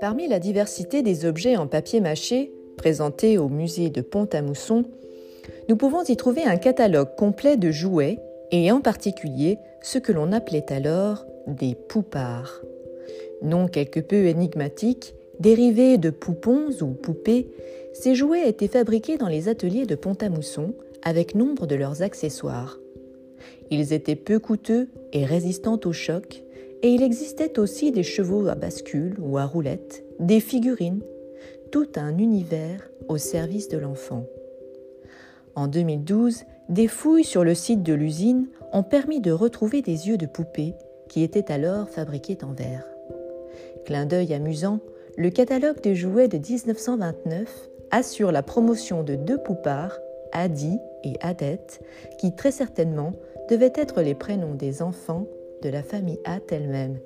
Parmi la diversité des objets en papier mâché présentés au musée de Pont-à-Mousson, nous pouvons y trouver un catalogue complet de jouets et en particulier ce que l'on appelait alors des poupards. Nom quelque peu énigmatique, dérivé de poupons ou poupées, ces jouets étaient fabriqués dans les ateliers de Pont-à-Mousson avec nombre de leurs accessoires. Ils étaient peu coûteux et résistants au choc, et il existait aussi des chevaux à bascule ou à roulettes, des figurines, tout un univers au service de l'enfant. En 2012, des fouilles sur le site de l'usine ont permis de retrouver des yeux de poupées qui étaient alors fabriqués en verre. Clin d'œil amusant, le catalogue de jouets de 1929 assure la promotion de deux poupards, Adi et Adette, qui très certainement devaient être les prénoms des enfants de la famille Hatt elle-même.